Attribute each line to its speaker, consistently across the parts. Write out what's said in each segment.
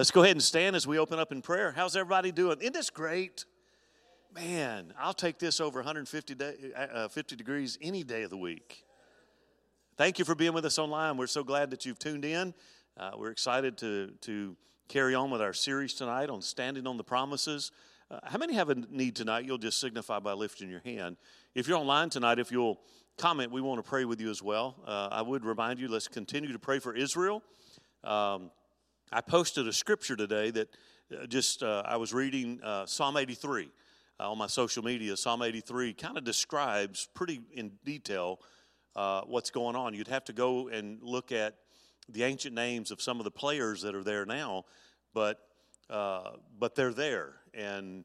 Speaker 1: let's go ahead and stand as we open up in prayer. How's everybody doing? Isn't this great? Man, I'll take this over 150 day, uh, 50 degrees any day of the week. Thank you for being with us online. We're so glad that you've tuned in. Uh, we're excited to, to carry on with our series tonight on standing on the promises. Uh, how many have a need tonight? You'll just signify by lifting your hand. If you're online tonight, if you'll comment, we want to pray with you as well. Uh, I would remind you, let's continue to pray for Israel. Um, I posted a scripture today that uh, just uh, I was reading uh, Psalm 83 uh, on my social media. Psalm 83 kind of describes pretty in detail uh, what's going on. You'd have to go and look at the ancient names of some of the players that are there now, but uh, but they're there. And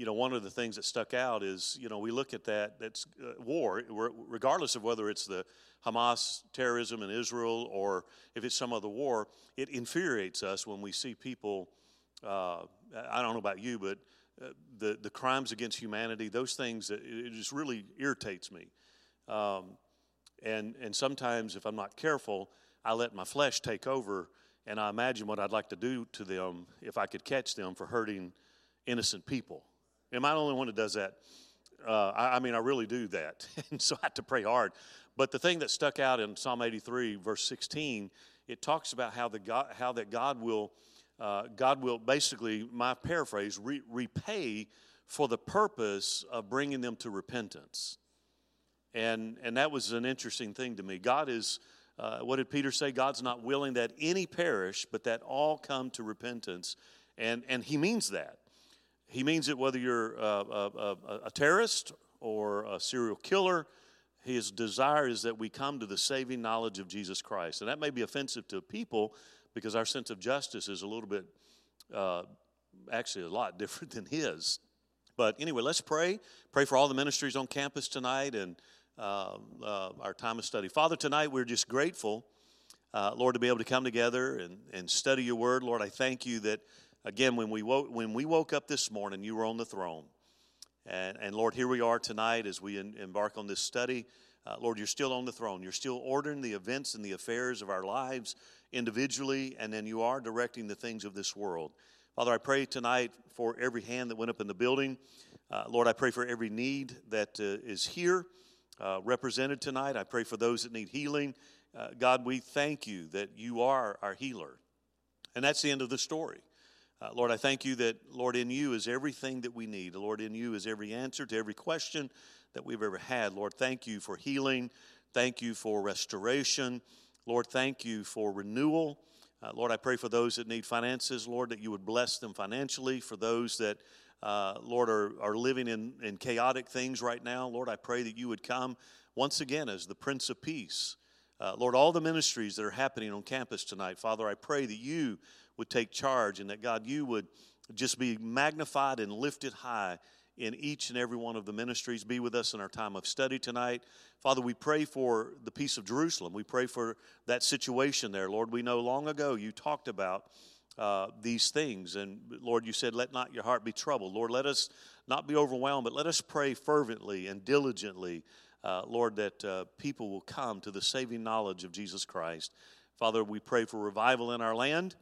Speaker 1: you know, one of the things that stuck out is you know we look at that that's war, regardless of whether it's the Hamas terrorism in Israel or if it's some other war, it infuriates us when we see people. Uh, I don't know about you, but uh, the, the crimes against humanity, those things, it, it just really irritates me. Um, and, and sometimes, if I'm not careful, I let my flesh take over and I imagine what I'd like to do to them if I could catch them for hurting innocent people. Am I the only one that does that? Uh, I, I, mean, I really do that. and so I have to pray hard. But the thing that stuck out in Psalm 83, verse 16, it talks about how, the God, how that God will, uh, God will basically, my paraphrase, re- repay for the purpose of bringing them to repentance. And, and that was an interesting thing to me. God is, uh, what did Peter say? God's not willing that any perish, but that all come to repentance. And, and he means that. He means it whether you're a, a, a terrorist or a serial killer. His desire is that we come to the saving knowledge of Jesus Christ. And that may be offensive to people because our sense of justice is a little bit, uh, actually, a lot different than his. But anyway, let's pray. Pray for all the ministries on campus tonight and uh, uh, our time of study. Father, tonight we're just grateful, uh, Lord, to be able to come together and, and study your word. Lord, I thank you that Again, when we woke, when we woke up this morning, you were on the throne. And, and Lord, here we are tonight as we in, embark on this study. Uh, Lord, you're still on the throne. You're still ordering the events and the affairs of our lives individually, and then you are directing the things of this world. Father, I pray tonight for every hand that went up in the building. Uh, Lord, I pray for every need that uh, is here uh, represented tonight. I pray for those that need healing. Uh, God, we thank you that you are our healer. And that's the end of the story. Uh, Lord, I thank you that, Lord, in you is everything that we need. Lord, in you is every answer to every question that we've ever had. Lord, thank you for healing. Thank you for restoration. Lord, thank you for renewal. Uh, Lord, I pray for those that need finances, Lord, that you would bless them financially. For those that, uh, Lord, are, are living in, in chaotic things right now, Lord, I pray that you would come once again as the Prince of Peace. Uh, Lord, all the ministries that are happening on campus tonight, Father, I pray that you would take charge and that God, you would just be magnified and lifted high in each and every one of the ministries. Be with us in our time of study tonight. Father, we pray for the peace of Jerusalem. We pray for that situation there. Lord, we know long ago you talked about uh, these things. And Lord, you said, let not your heart be troubled. Lord, let us not be overwhelmed, but let us pray fervently and diligently, uh, Lord, that uh, people will come to the saving knowledge of Jesus Christ. Father, we pray for revival in our land.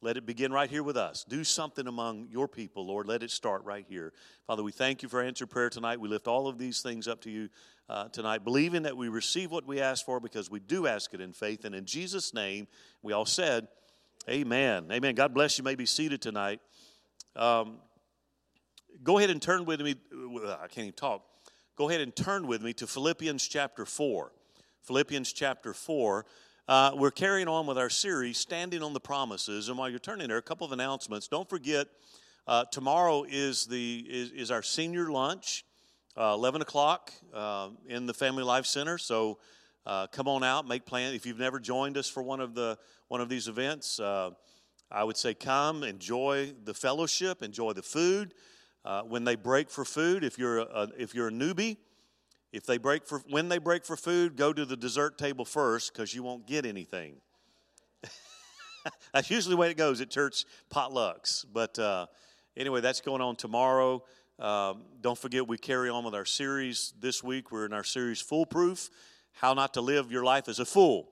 Speaker 1: Let it begin right here with us. Do something among your people, Lord. Let it start right here. Father, we thank you for answered prayer tonight. We lift all of these things up to you uh, tonight, believing that we receive what we ask for because we do ask it in faith. And in Jesus' name, we all said, Amen. Amen. God bless you. may be seated tonight. Um, go ahead and turn with me. I can't even talk. Go ahead and turn with me to Philippians chapter 4. Philippians chapter 4. Uh, we're carrying on with our series, Standing on the Promises. And while you're turning there, a couple of announcements. Don't forget, uh, tomorrow is, the, is, is, our senior lunch, uh, 11 o'clock uh, in the Family Life Center. So uh, come on out, make plans. If you've never joined us for one of, the, one of these events, uh, I would say come, enjoy the fellowship, enjoy the food. when they break for food, if you're a, if you're a newbie, if they break for when they break for food, go to the dessert table first because you won't get anything. that's usually the way it goes at church potlucks. But uh, anyway, that's going on tomorrow. Um, don't forget, we carry on with our series this week. We're in our series Foolproof How Not to Live Your Life as a Fool.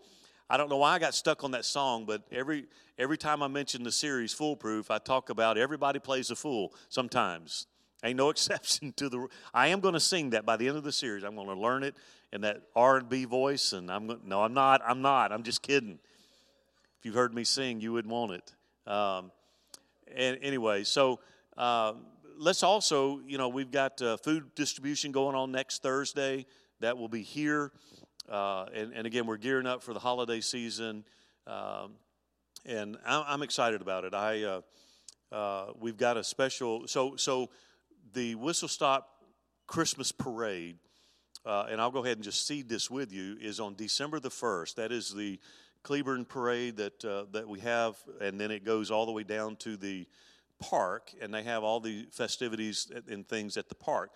Speaker 1: I don't know why I got stuck on that song, but every, every time I mention the series Foolproof, I talk about everybody plays a fool sometimes. Ain't no exception to the. I am going to sing that by the end of the series. I'm going to learn it in that R and B voice, and I'm going. No, I'm not. I'm not. I'm just kidding. If you've heard me sing, you would want it. Um, and anyway, so uh, let's also, you know, we've got uh, food distribution going on next Thursday. That will be here, uh, and, and again, we're gearing up for the holiday season, um, and I'm, I'm, excited about it. I uh, uh, we've got a special. So so the Whistle Stop Christmas Parade, uh, and I'll go ahead and just seed this with you, is on December the 1st. That is the Cleburne Parade that, uh, that we have, and then it goes all the way down to the park, and they have all the festivities and things at the park.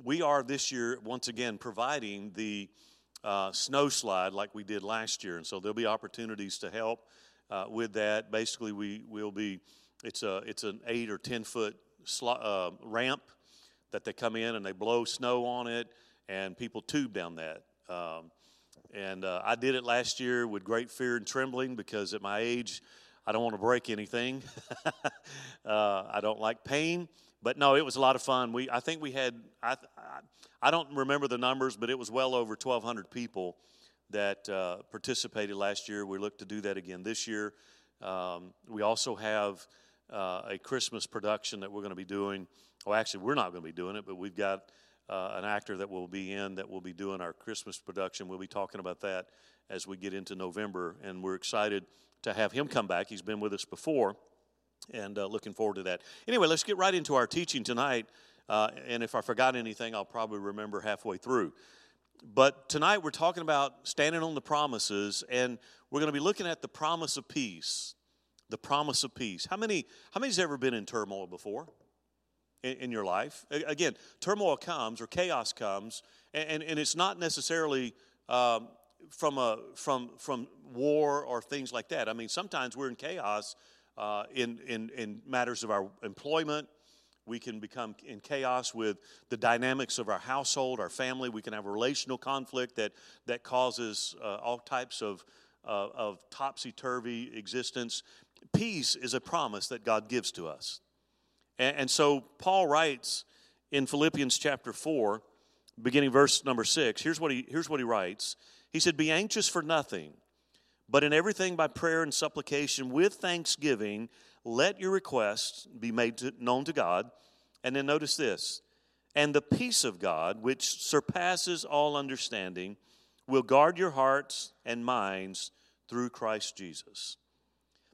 Speaker 1: We are this year, once again, providing the uh, snow slide like we did last year, and so there'll be opportunities to help uh, with that. Basically, we will be, it's, a, it's an eight or 10 foot uh, ramp that they come in and they blow snow on it, and people tube down that. Um, And uh, I did it last year with great fear and trembling because at my age, I don't want to break anything. uh, I don't like pain. But no, it was a lot of fun. We, I think we had, I, I don't remember the numbers, but it was well over 1,200 people that uh, participated last year. We look to do that again this year. Um, we also have uh, a Christmas production that we're going to be doing. Well, actually, we're not going to be doing it, but we've got uh, an actor that will be in that will be doing our Christmas production. We'll be talking about that as we get into November, and we're excited to have him come back. He's been with us before, and uh, looking forward to that. Anyway, let's get right into our teaching tonight. Uh, and if I forgot anything, I'll probably remember halfway through. But tonight we're talking about standing on the promises, and we're going to be looking at the promise of peace. The promise of peace. How many? How many's ever been in turmoil before? In, in your life, again, turmoil comes or chaos comes, and, and, it's not necessarily um, from a from from war or things like that. I mean, sometimes we're in chaos uh, in, in in matters of our employment, we can become in chaos with the dynamics of our household, our family. We can have a relational conflict that, that causes uh, all types of, uh, of topsy turvy existence. Peace is a promise that God gives to us. And, and so Paul writes in Philippians chapter 4, beginning verse number 6, here's what he, here's what he writes. He said, Be anxious for nothing, but in everything by prayer and supplication with thanksgiving let your requests be made to, known to God. And then notice this and the peace of God, which surpasses all understanding, will guard your hearts and minds through Christ Jesus.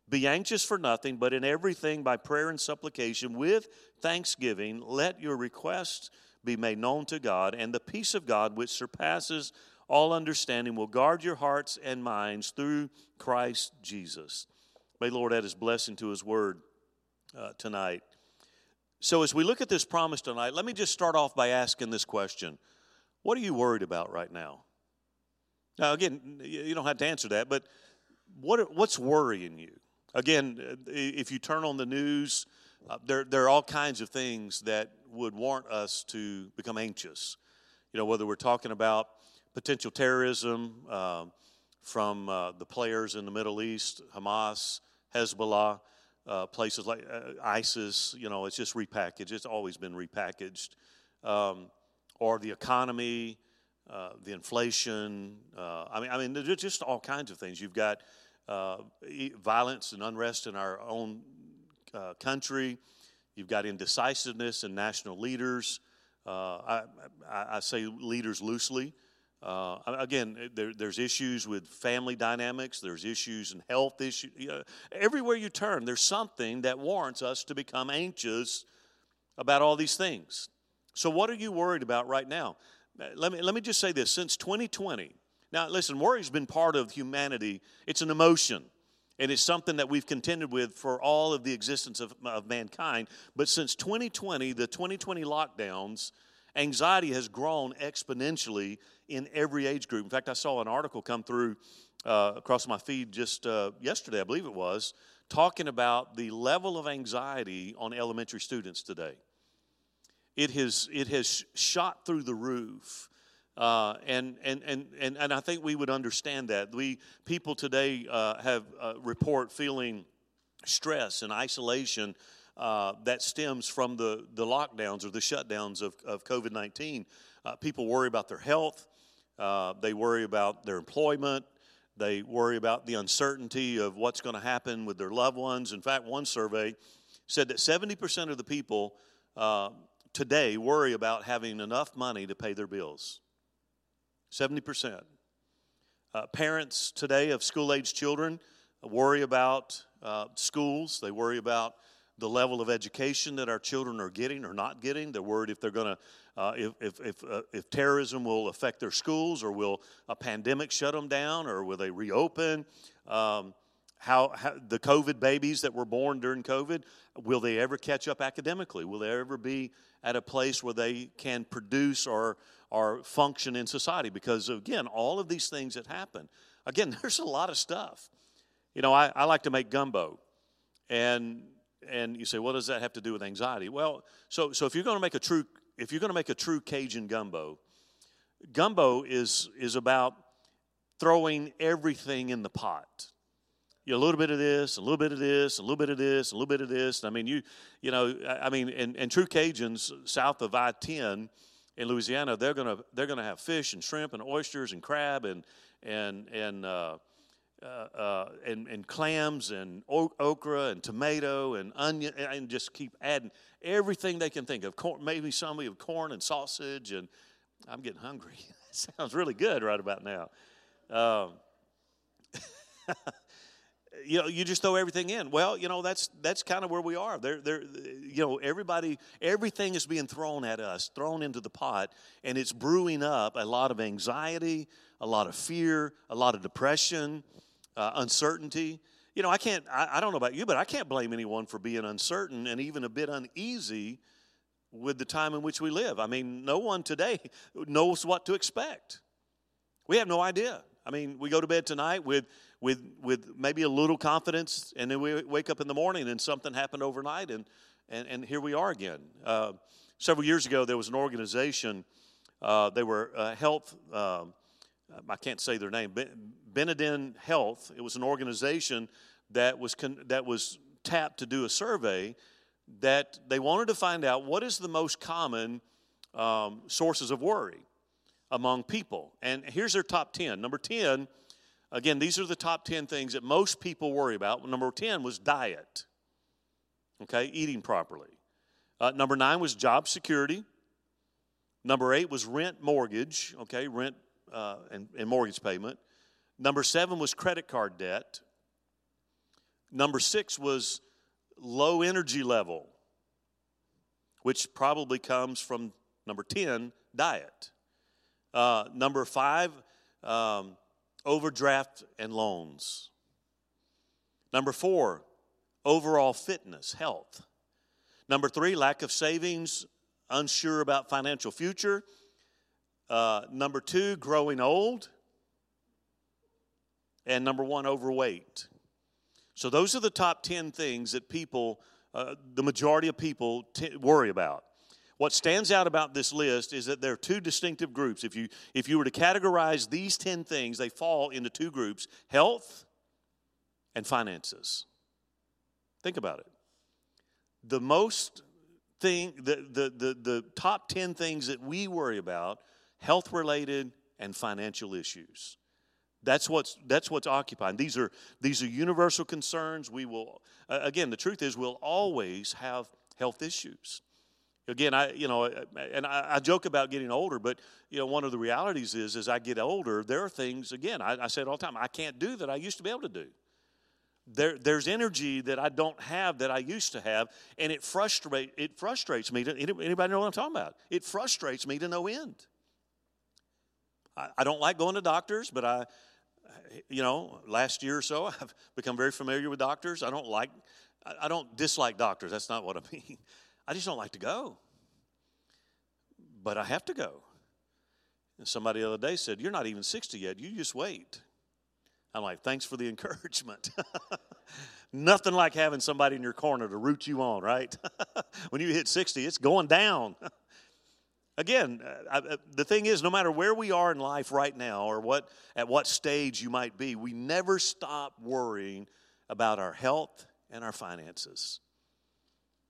Speaker 1: Be anxious for nothing, but in everything by prayer and supplication with thanksgiving, let your requests be made known to God, and the peace of God, which surpasses all understanding, will guard your hearts and minds through Christ Jesus. May Lord add his blessing to his word uh, tonight. So, as we look at this promise tonight, let me just start off by asking this question What are you worried about right now? Now, again, you don't have to answer that, but what, what's worrying you? Again, uh, if you turn on the news, uh, there, there are all kinds of things that would warrant us to become anxious. You know, whether we're talking about potential terrorism uh, from uh, the players in the Middle East, Hamas, Hezbollah, uh, places like uh, ISIS, you know, it's just repackaged. It's always been repackaged. Um, or the economy, the inflation. I mean, I mean, there's just all kinds of things. You've got uh, violence and unrest in our own uh, country. You've got indecisiveness in national leaders. I, I, I say leaders loosely. Uh, again, eh, there, there's issues with family dynamics, there's issues and health issues. You know, everywhere you turn, there's something that warrants us to become anxious about all these things. So, what are you worried about right now? Let me, let me just say this since 2020, now listen, worry's been part of humanity, it's an emotion. And it's something that we've contended with for all of the existence of, of mankind. But since 2020, the 2020 lockdowns, anxiety has grown exponentially in every age group. In fact, I saw an article come through uh, across my feed just uh, yesterday, I believe it was, talking about the level of anxiety on elementary students today. It has, it has shot through the roof. Uh, and, and, and, and, and I think we would understand that. We, people today uh, have uh, report feeling stress and isolation uh, that stems from the, the lockdowns or the shutdowns of, of COVID 19. Uh, people worry about their health, uh, they worry about their employment, they worry about the uncertainty of what's going to happen with their loved ones. In fact, one survey said that 70% of the people today worry about having enough money to pay their bills. 70%. Uh, parents today of school age children worry about uh, schools, they worry about the level of education that our children are getting or not getting. They're worried if they're going to, uh, if, if, if, uh, if, terrorism will affect their schools or will a pandemic shut them down or will they reopen. Um, how, how, the COVID babies that were born during COVID, will they ever catch up academically? Will they ever be at a place where they can produce or, or function in society? Because again, all of these things that happen, again, there's a lot of stuff. You know, I, I like to make gumbo. And and you say, what does that have to do with anxiety? Well, so so if you're going to make a true if you're going to make a true Cajun gumbo, gumbo is is about throwing everything in the pot. You know, a little bit of this, a little bit of this, a little bit of this, a little bit of this. I mean, you, you know, I mean, and, and true Cajuns south of I-10 in Louisiana, they're gonna they're gonna have fish and shrimp and oysters and crab and and and uh, uh, uh, and, and clams and okra and tomato and onion and just keep adding everything they can think of. Corn, maybe some of corn and sausage and I'm getting hungry. Sounds really good right about now. Um, you know, you just throw everything in. Well, you know, that's that's kind of where we are. There, there, you know, everybody, everything is being thrown at us, thrown into the pot, and it's brewing up a lot of anxiety, a lot of fear, a lot of depression, uh, uncertainty. You know, I can't. I, I don't know about you, but I can't blame anyone for being uncertain and even a bit uneasy with the time in which we live. I mean, no one today knows what to expect. We have no idea. I mean, we go to bed tonight with with with maybe a little confidence, and then we wake up in the morning and something happened overnight, and and, and here we are again. Uh, several years ago, there was an organization. Uh, they were uh, health. Um, I can't say their name. Benedin Health. It was an organization that was con- that was tapped to do a survey that they wanted to find out what is the most common um, sources of worry among people. And here's their top 10. Number 10, again, these are the top 10 things that most people worry about. Number 10 was diet, okay, eating properly. Uh, number nine was job security. Number eight was rent mortgage, okay, rent uh, and, and mortgage payment. Number seven was credit card debt. Number six was low energy level, which probably comes from number 10, diet. Uh, number five, um, overdraft and loans. Number four, overall fitness, health. Number three, lack of savings, unsure about financial future. Uh, number two, growing old. And number one, overweight. So those are the top 10 things that people, uh, the majority of people, t- worry about. What stands out about this list is that there are two distinctive groups. If you, if you were to categorize these 10 things, they fall into two groups health and finances. Think about it. The most thing, the, the, the, the top 10 things that we worry about, health related and financial issues. That's what's, that's what's occupying. These are, these are universal concerns. We will, uh, again, the truth is, we'll always have health issues. Again, I you know, and I, I, joke about getting older, but you know, one of the realities is, as I get older, there are things. Again, I, I say it all the time. I can't do that I used to be able to do. There, there's energy that I don't have that I used to have, and it frustrate it frustrates me. To, anybody know what I'm talking about? It frustrates me to no end. I, I don't like going to doctors, but I, you know, last year or so, I've become very familiar with doctors. I don't like, I don't dislike doctors. That's not what I mean. I just don't like to go. But I have to go. And somebody the other day said, You're not even 60 yet. You just wait. I'm like, Thanks for the encouragement. Nothing like having somebody in your corner to root you on, right? when you hit 60, it's going down. Again, uh, uh, the thing is, no matter where we are in life right now or what, at what stage you might be, we never stop worrying about our health and our finances.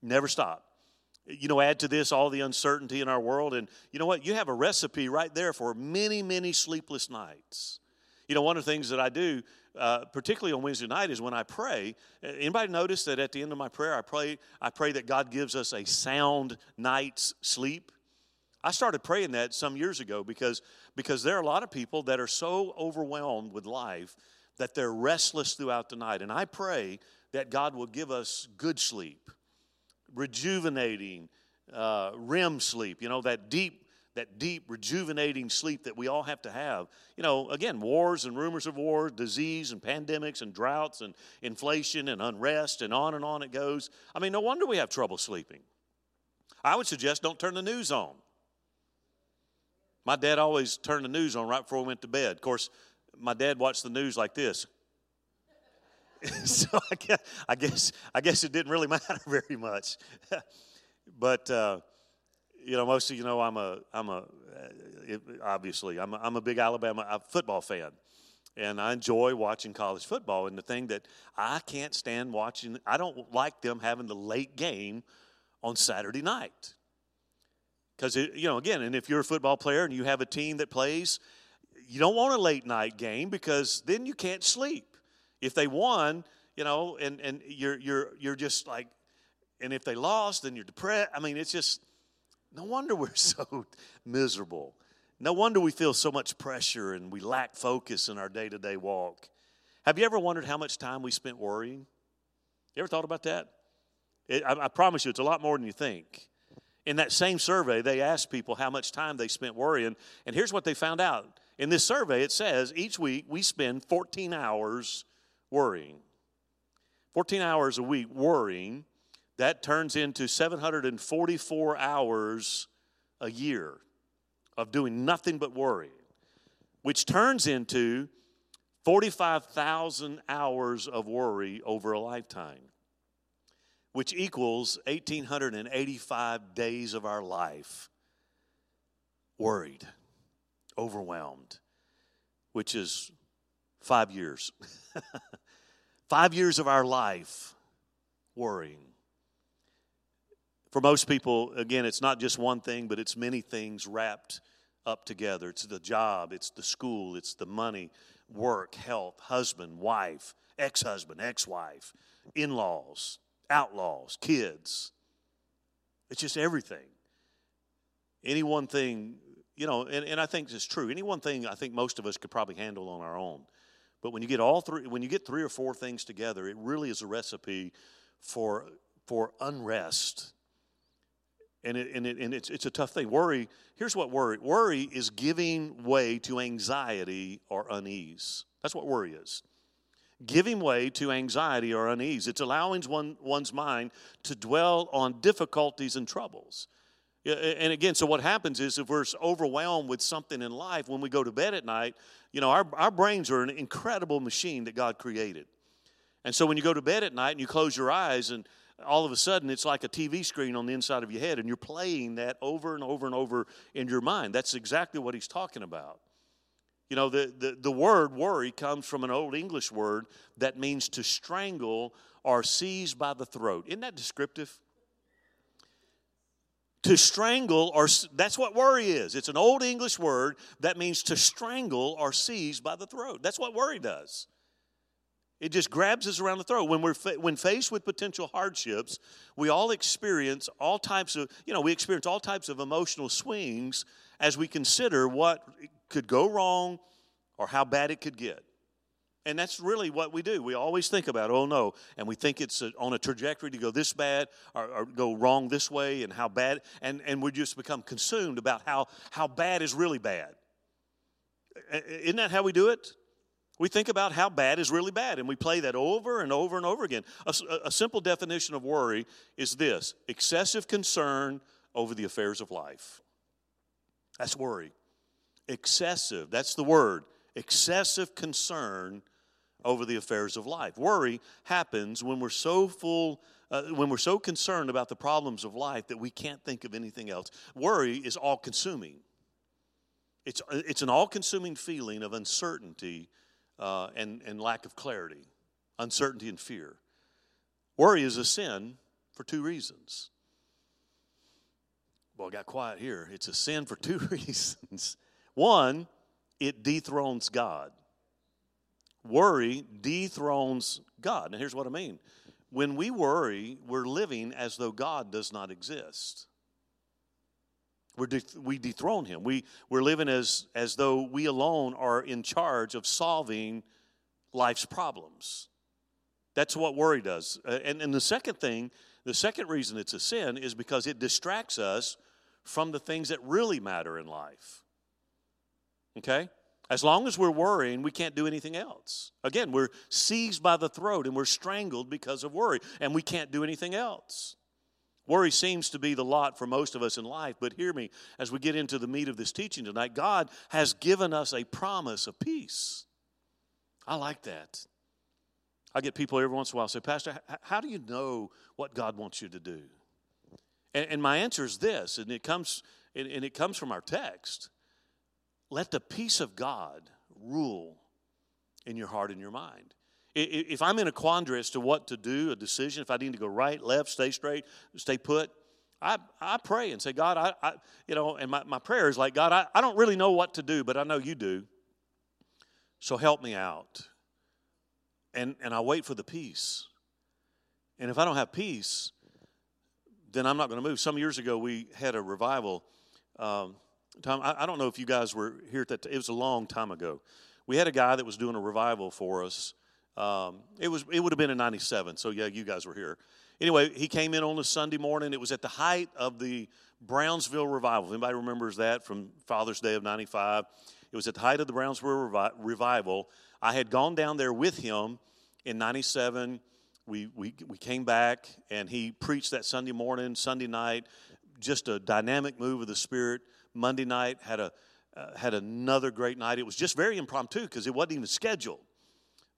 Speaker 1: Never stop you know, add to this all the uncertainty in our world. And you know what? You have a recipe right there for many, many sleepless nights. You know, one of the things that I do, uh, particularly on Wednesday night, is when I pray. Uh, anybody notice that at the end of my prayer, I pray, I pray that God gives us a sound night's sleep? I started praying that some years ago because, because there are a lot of people that are so overwhelmed with life that they're restless throughout the night. And I pray that God will give us good sleep rejuvenating uh, REM sleep, you know, that deep that deep rejuvenating sleep that we all have to have. You know, again, wars and rumors of war, disease and pandemics and droughts and inflation and unrest and on and on it goes. I mean, no wonder we have trouble sleeping. I would suggest don't turn the news on. My dad always turned the news on right before we went to bed. Of course, my dad watched the news like this. so I guess, I guess I guess it didn't really matter very much. but uh, you know, most of you know I'm a I'm a uh, obviously I'm a, I'm a big Alabama football fan, and I enjoy watching college football. And the thing that I can't stand watching, I don't like them having the late game on Saturday night. Because, you know, again, and if you're a football player and you have a team that plays, you don't want a late night game because then you can't sleep. If they won, you know, and, and you're, you're, you're just like, and if they lost, then you're depressed. I mean, it's just, no wonder we're so miserable. No wonder we feel so much pressure and we lack focus in our day to day walk. Have you ever wondered how much time we spent worrying? You ever thought about that? It, I, I promise you, it's a lot more than you think. In that same survey, they asked people how much time they spent worrying, and here's what they found out. In this survey, it says each week we spend 14 hours worrying. 14 hours a week worrying. That turns into 744 hours a year of doing nothing but worrying, which turns into 45,000 hours of worry over a lifetime, which equals 1,885 days of our life worried, overwhelmed, which is five years. five years of our life worrying. For most people, again, it's not just one thing, but it's many things wrapped up together. It's the job, it's the school, it's the money, work, health, husband, wife, ex husband, ex wife, in laws, outlaws, kids. It's just everything. Any one thing, you know, and, and I think it's true. Any one thing I think most of us could probably handle on our own. But when you get all three, when you get three or four things together, it really is a recipe for for unrest and, it, and, it, and it's, it's a tough thing. Worry, here's what worry worry is giving way to anxiety or unease. That's what worry is. Giving way to anxiety or unease. It's allowing one, one's mind to dwell on difficulties and troubles. And again, so what happens is if we're overwhelmed with something in life, when we go to bed at night, you know, our, our brains are an incredible machine that God created. And so when you go to bed at night and you close your eyes and all of a sudden it's like a TV screen on the inside of your head, and you're playing that over and over and over in your mind. That's exactly what he's talking about. You know, the, the, the word worry comes from an old English word that means to strangle or seize by the throat. Isn't that descriptive? To strangle, or that's what worry is. It's an old English word that means to strangle or seize by the throat. That's what worry does. It just grabs us around the throat. When we're when faced with potential hardships, we all experience all types of, you know, we experience all types of emotional swings as we consider what could go wrong or how bad it could get. And that's really what we do. We always think about, oh no, and we think it's on a trajectory to go this bad or, or, go wrong this way and how bad, and, and we just become consumed about how, how bad is really bad. Isn't that how we do it? We think about how bad is really bad, and we play that over and over and over again. A, a, simple definition of worry is this excessive concern over the affairs of life. That's worry. Excessive, that's the word. Excessive concern over the affairs of life. Worry happens when we're so full, uh, when we're so concerned about the problems of life that we can't think of anything else. Worry is all consuming, it's, it's an all consuming feeling of uncertainty uh, and, and lack of clarity, uncertainty, and fear. Worry is a sin for two reasons. Well, I got quiet here. It's a sin for two reasons. One, it dethrones God. Worry dethrones God. And here's what I mean when we worry, we're living as though God does not exist. We're de- we dethrone him. We, we're living as, as though we alone are in charge of solving life's problems. That's what worry does. Uh, and, and the second thing, the second reason it's a sin is because it distracts us from the things that really matter in life. Okay? As long as we're worrying, we can't do anything else. Again, we're seized by the throat and we're strangled because of worry, and we can't do anything else. Worry seems to be the lot for most of us in life, but hear me as we get into the meat of this teaching tonight. God has given us a promise of peace. I like that. I get people every once in a while say, Pastor, how do you know what God wants you to do? And, my answer is this, and it comes and it comes from our text. Let the peace of God rule in your heart and your mind. If I'm in a quandary as to what to do, a decision, if I need to go right, left, stay straight, stay put, I, I pray and say, God, I, I you know, and my, my prayer is like, God, I, I don't really know what to do, but I know you do. So help me out. And, and I wait for the peace. And if I don't have peace, then I'm not going to move. Some years ago, we had a revival. Um, Tom, I, I, don't know if you guys were here at that. T- it was a long time ago. We had a guy that was doing a revival for us. Um, it was it would have been in '97. So yeah, you guys were here. Anyway, he came in on a Sunday morning. It was at the height of the Brownsville revival. Anybody remembers that from Father's Day of '95? It was at the height of the Brownsville revi- revival. I had gone down there with him in '97 we, we, we came back and he preached that Sunday morning, Sunday night, just a dynamic move of the Spirit. Monday night had a uh, had another great night. It was just very impromptu because it wasn't even scheduled.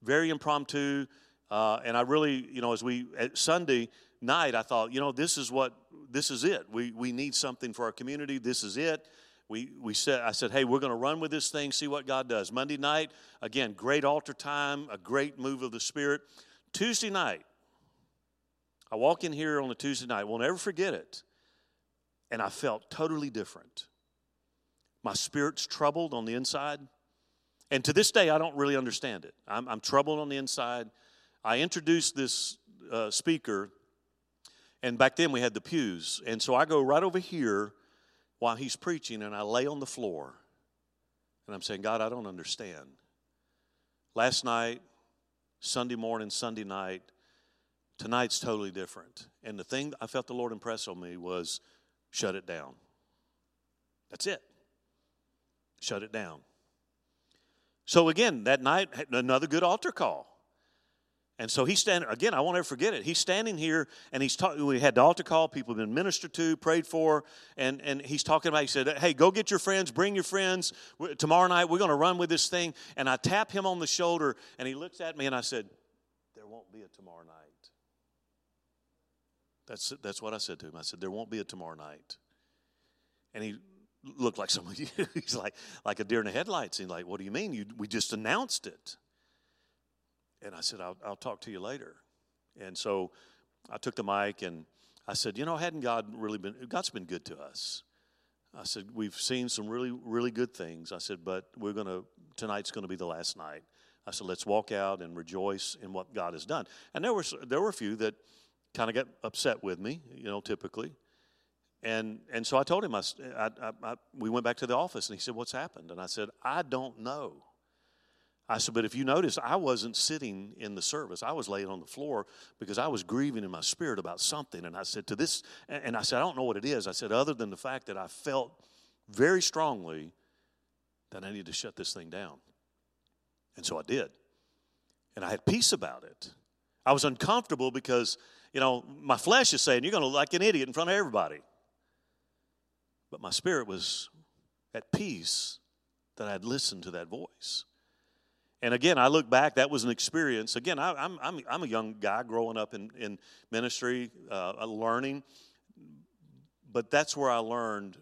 Speaker 1: Very impromptu, uh, and I really, you know, as we at Sunday night, I thought, you know, this is what this is it. We we need something for our community. This is it. We we said I said, hey, we're going to run with this thing, see what God does. Monday night, again, great altar time, a great move of the Spirit. Tuesday night, I walk in here on a Tuesday night, we'll never forget it, and I felt totally different. My spirit's troubled on the inside, and to this day, I don't really understand it. I'm, I'm troubled on the inside. I introduced this uh, speaker, and back then we had the pews, and so I go right over here while he's preaching, and I lay on the floor, and I'm saying, God, I don't understand. Last night, Sunday morning, Sunday night. Tonight's totally different. And the thing I felt the Lord impress on me was shut it down. That's it. Shut it down. So again, that night, another good altar call. And so he's standing, again, I won't ever forget it. He's standing here and he's talking, we had the altar call, people have been ministered to, prayed for, and, and he's talking about, he said, hey, go get your friends, bring your friends. Tomorrow night, we're going to run with this thing. And I tap him on the shoulder and he looks at me and I said, there won't be a tomorrow night. That's, that's what I said to him. I said, there won't be a tomorrow night. And he looked like somebody, he's like, like a deer in the headlights. He's like, what do you mean? You, we just announced it. And I said, I'll, I'll talk to you later. And so I took the mic and I said, You know, hadn't God really been, God's been good to us. I said, We've seen some really, really good things. I said, But we're going to, tonight's going to be the last night. I said, Let's walk out and rejoice in what God has done. And there were, there were a few that kind of got upset with me, you know, typically. And, and so I told him, I, I, I, we went back to the office and he said, What's happened? And I said, I don't know. I said, but if you notice, I wasn't sitting in the service. I was laying on the floor because I was grieving in my spirit about something. And I said, to this, and I said, I don't know what it is. I said, other than the fact that I felt very strongly that I needed to shut this thing down. And so I did. And I had peace about it. I was uncomfortable because, you know, my flesh is saying, you're going to look like an idiot in front of everybody. But my spirit was at peace that I'd listened to that voice. And again, I look back, that was an experience. Again, I, am I'm, I'm a young guy growing up in, in ministry, uh, learning. But that's where I learned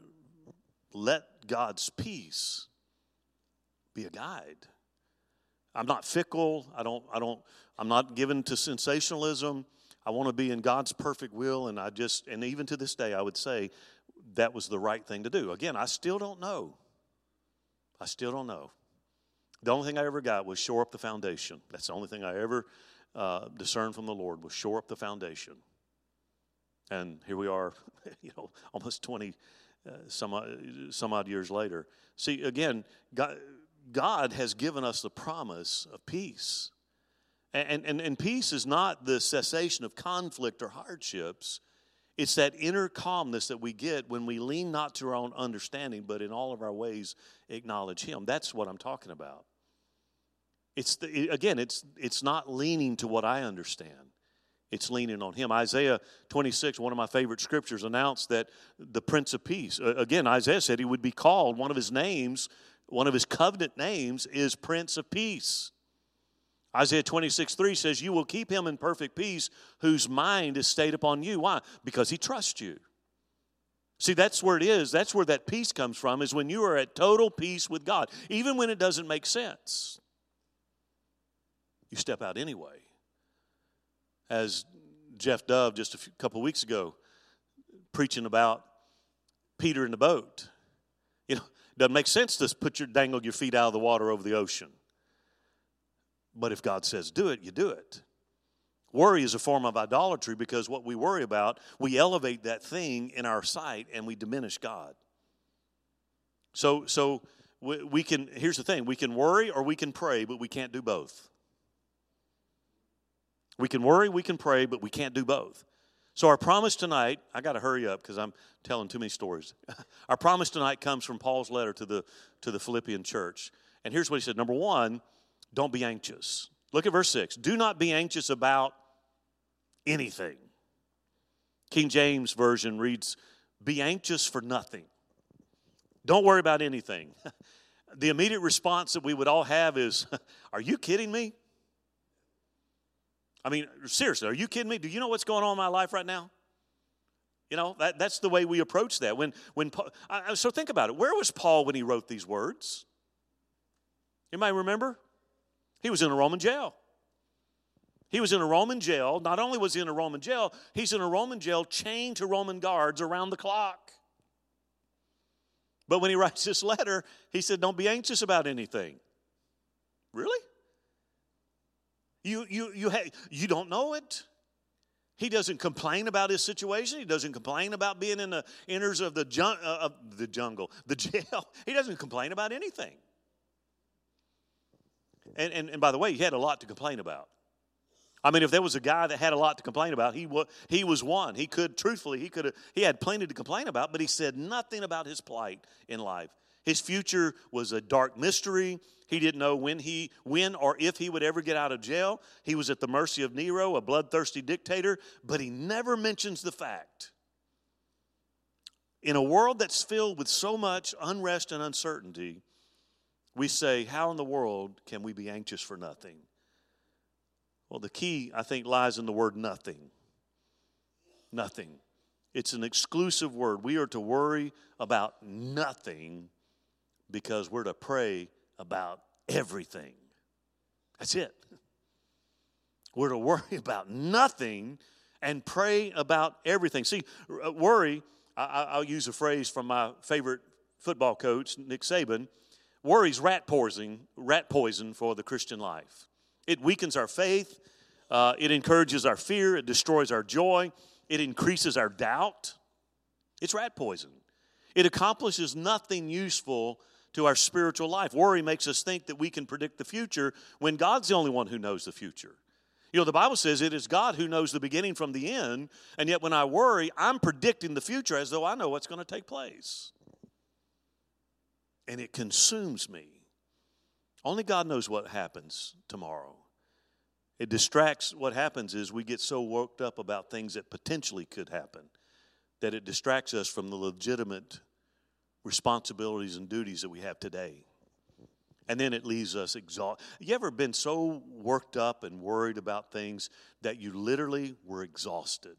Speaker 1: let God's peace be a guide. I'm not fickle. I don't, I don't, I'm not given to sensationalism. I want to be in God's perfect will. And I just, and even to this day, I would say that was the right thing to do. Again, I still don't know. I still don't know. The only thing I ever got was shore up the foundation. That's the only thing I ever uh, discerned from the Lord was shore up the foundation. And here we are, you know, almost 20 uh, some, uh, some odd years later. See, again, God, God has given us the promise of peace. And, and, and peace is not the cessation of conflict or hardships. It's that inner calmness that we get when we lean not to our own understanding, but in all of our ways acknowledge Him. That's what I'm talking about. It's the, again, it's it's not leaning to what I understand. It's leaning on Him. Isaiah 26, one of my favorite scriptures, announced that the Prince of Peace. Again, Isaiah said he would be called. One of his names, one of his covenant names, is Prince of Peace. Isaiah 26, 3 says, You will keep him in perfect peace whose mind is stayed upon you. Why? Because he trusts you. See, that's where it is. That's where that peace comes from, is when you are at total peace with God, even when it doesn't make sense. you step out anyway. As Jeff Dove just a few, couple weeks ago preaching about Peter in the boat. You know, doesn't make sense to put your dangle your feet out of the water over the ocean. But if God says do it, you do it. Worry is a form of idolatry because what we worry about, we elevate that thing in our sight and we diminish God. So, so we, can, here's the thing we can worry or we can pray, but we can't do both. We can worry, we can pray, but we can't do both. So, our promise tonight, I got to hurry up because I'm telling too many stories. our promise tonight comes from Paul's letter to the, to the Philippian church. And here's what he said Number one, don't be anxious. Look at verse 6. Do not be anxious about anything. King James Version reads, Be anxious for nothing. Don't worry about anything. the immediate response that we would all have is, Are you kidding me? I mean, seriously, are you kidding me? Do you know what's going on in my life right now? You know, that, that's the way we approach that. When, when Paul, I, so think about it. Where was Paul when he wrote these words? Anybody remember? He was in a Roman jail. He was in a Roman jail. Not only was he in a Roman jail, he's in a Roman jail chained to Roman guards around the clock. But when he writes this letter, he said, Don't be anxious about anything. Really? You, you, you, ha- you don't know it. He doesn't complain about his situation. He doesn't complain about being in the inners of the, uh, of the jungle, the jail. He doesn't complain about anything. And, and, and by the way, he had a lot to complain about. I mean, if there was a guy that had a lot to complain about, he was, he was one. He could, truthfully, he could have, he had plenty to complain about, but he said nothing about his plight in life. His future was a dark mystery. He didn't know when he when or if he would ever get out of jail. He was at the mercy of Nero, a bloodthirsty dictator, but he never mentions the fact. In a world that's filled with so much unrest and uncertainty, we say, How in the world can we be anxious for nothing? Well, the key, I think, lies in the word nothing. Nothing. It's an exclusive word. We are to worry about nothing because we're to pray about everything. That's it. We're to worry about nothing and pray about everything. See, uh, worry, I, will use a phrase from my favorite football coach, Nick Saban worry's rat poison, rat poison for the Christian life. It weakens our faith, uh, it encourages our fear, it destroys our joy, it increases our doubt. It's rat poison. It accomplishes nothing useful to our spiritual life. Worry makes us think that we can predict the future when God's the only one who knows the future. You know, the Bible says it is God who knows the beginning from the end, and yet when I worry, I'm predicting the future as though I know what's going to take place. And it consumes me. Only God knows what happens tomorrow. It distracts, what happens is we get so worked up about things that potentially could happen that it distracts us from the legitimate responsibilities and duties that we have today. And then it leaves us exhausted. You ever been so worked up and worried about things that you literally were exhausted?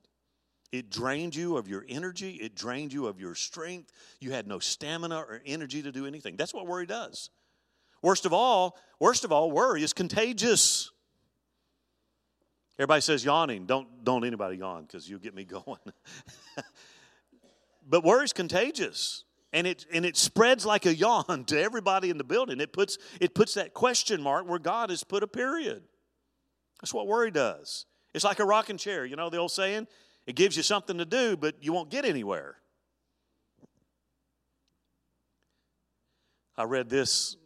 Speaker 1: It drained you of your energy, it drained you of your strength. You had no stamina or energy to do anything. That's what worry does. Worst of all, worst of all, worry is contagious. Everybody says yawning. Don't don't anybody yawn because you'll get me going. but worry is contagious and it and it spreads like a yawn to everybody in the building it puts it puts that question mark where god has put a period that's what worry does it's like a rocking chair you know the old saying it gives you something to do but you won't get anywhere. I read this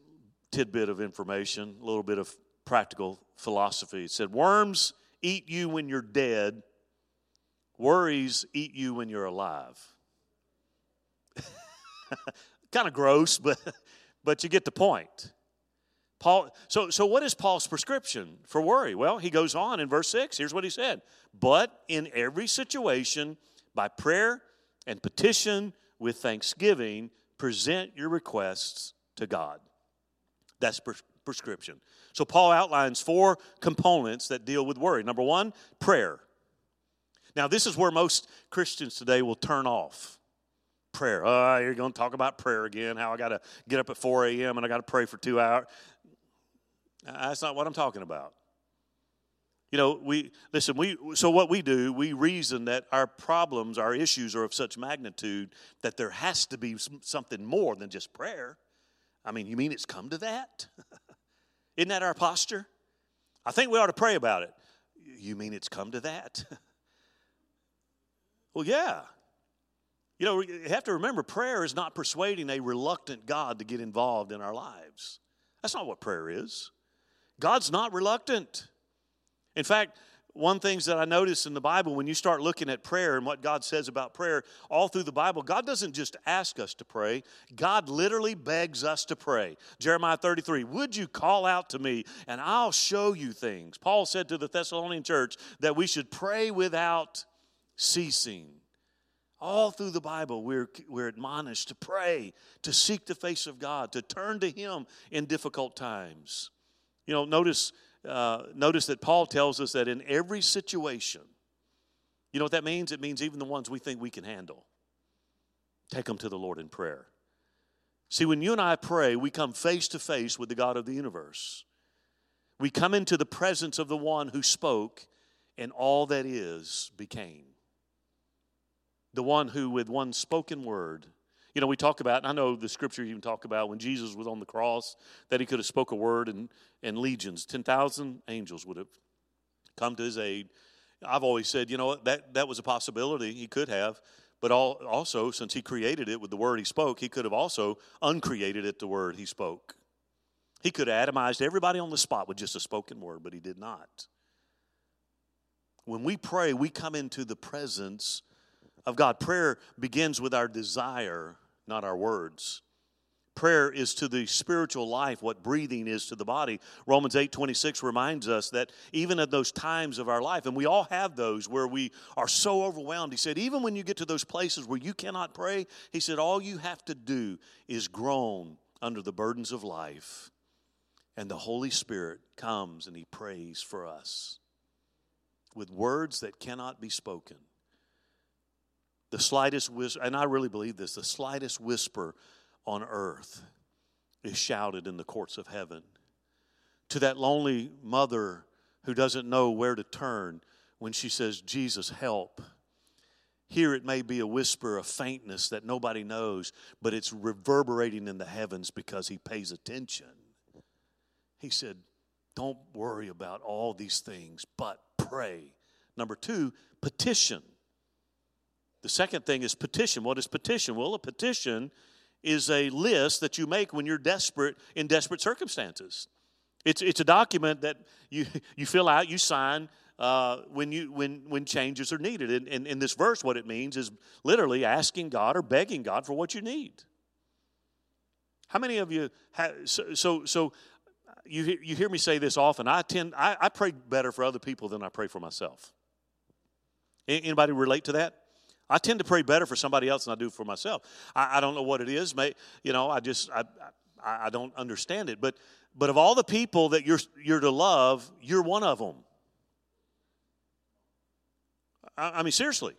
Speaker 1: tidbit of information a little bit of practical philosophy. It said worms eat you when you're dead. Worries eat you when you're alive. Kind of gross, but, but you get the point. Paul, so, so what is Paul's prescription for worry? Well, he goes on in verse 6. Here's what he said But in every situation, by prayer and petition with thanksgiving, present your requests to God. That's pres- prescription. So Paul outlines four components that deal with worry. Number one, prayer. Now, this is where most Christians today will turn off prayer. Oh, you're going to talk about prayer again, how I got to get up at 4 a.m. and I got to pray for two hours. That's not what I'm talking about. You know, we listen, we so what we do, we reason that our problems, our issues are of such magnitude that there has to be something more than just prayer. I mean, you mean it's come to that? Isn't that our posture? I think we ought to pray about it. You mean it's come to that? well, yeah. You know, you have to remember prayer is not persuading a reluctant God to get involved in our lives. That's not what prayer is. God's not reluctant. In fact, one things that I notice in the Bible when you start looking at prayer and what God says about prayer all through the Bible, God doesn't just ask us to pray, God literally begs us to pray. Jeremiah 33, would you call out to me and I'll show you things? Paul said to the Thessalonian church that we should pray without ceasing. All through the Bible, we're, we're admonished to pray, to seek the face of God, to turn to Him in difficult times. You know, notice uh, notice that Paul tells us that in every situation, you know what that means? It means even the ones we think we can handle, take them to the Lord in prayer. See, when you and I pray, we come face to face with the God of the universe. We come into the presence of the one who spoke, and all that is became. The one who, with one spoken word, you know, we talk about, I know the scripture even talk about when Jesus was on the cross, that he could have spoke a word and, and legions, 10,000 angels would have come to his aid. I've always said, you know, that, that was a possibility. He could have. But all, also, since he created it with the word he spoke, he could have also uncreated it the word he spoke. He could have atomized everybody on the spot with just a spoken word, but he did not. When we pray, we come into the presence of God. Prayer begins with our desire not our words. Prayer is to the spiritual life what breathing is to the body. Romans 8 26 reminds us that even at those times of our life, and we all have those where we are so overwhelmed, he said, even when you get to those places where you cannot pray, he said, all you have to do is groan under the burdens of life, and the Holy Spirit comes and he prays for us with words that cannot be spoken. The slightest whisper, and I really believe this, the slightest whisper on earth is shouted in the courts of heaven. To that lonely mother who doesn't know where to turn when she says, Jesus, help. Here it may be a whisper of faintness that nobody knows, but it's reverberating in the heavens because he pays attention. He said, Don't worry about all these things, but pray. Number two, petition. The second thing is petition. What is petition? Well, a petition is a list that you make when you're desperate in desperate circumstances. It's, it's a document that you, you fill out, you sign uh, when, you, when, when changes are needed. And, and in this verse, what it means is literally asking God or begging God for what you need. How many of you have, so, so, so you, you hear me say this often. I tend, I, I pray better for other people than I pray for myself. Anybody relate to that? I tend to pray better for somebody else than I do for myself. I, I don't know what it is. May, you know, I just I, I, I don't understand it. But but of all the people that you're you're to love, you're one of them. I, I mean, seriously,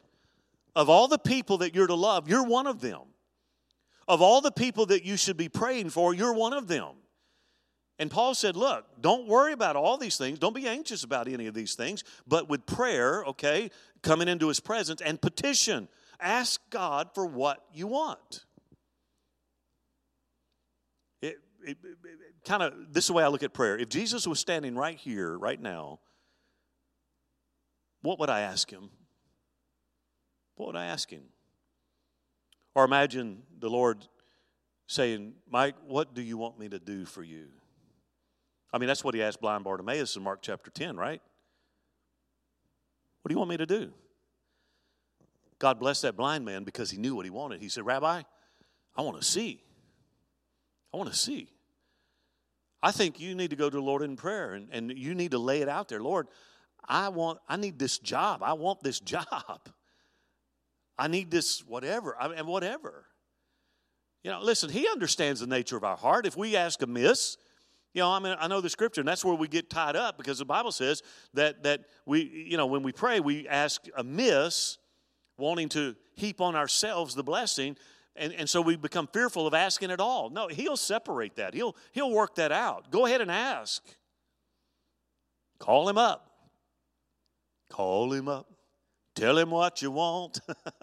Speaker 1: of all the people that you're to love, you're one of them. Of all the people that you should be praying for, you're one of them. And Paul said, Look, don't worry about all these things. Don't be anxious about any of these things. But with prayer, okay, coming into his presence and petition, ask God for what you want. It, it, it, it kind of, this is the way I look at prayer. If Jesus was standing right here, right now, what would I ask him? What would I ask him? Or imagine the Lord saying, Mike, what do you want me to do for you? I mean, that's what he asked blind Bartimaeus in Mark chapter 10, right? What do you want me to do? God blessed that blind man because he knew what he wanted. He said, Rabbi, I want to see. I want to see. I think you need to go to the Lord in prayer and, and you need to lay it out there. Lord, I want, I need this job. I want this job. I need this whatever. I mean, whatever. You know, listen, he understands the nature of our heart. If we ask amiss, you know, I mean, I know the scripture, and that's where we get tied up because the Bible says that that we, you know, when we pray, we ask amiss, wanting to heap on ourselves the blessing, and, and so we become fearful of asking at all. No, he'll separate that. He'll he'll work that out. Go ahead and ask. Call him up. Call him up. Tell him what you want.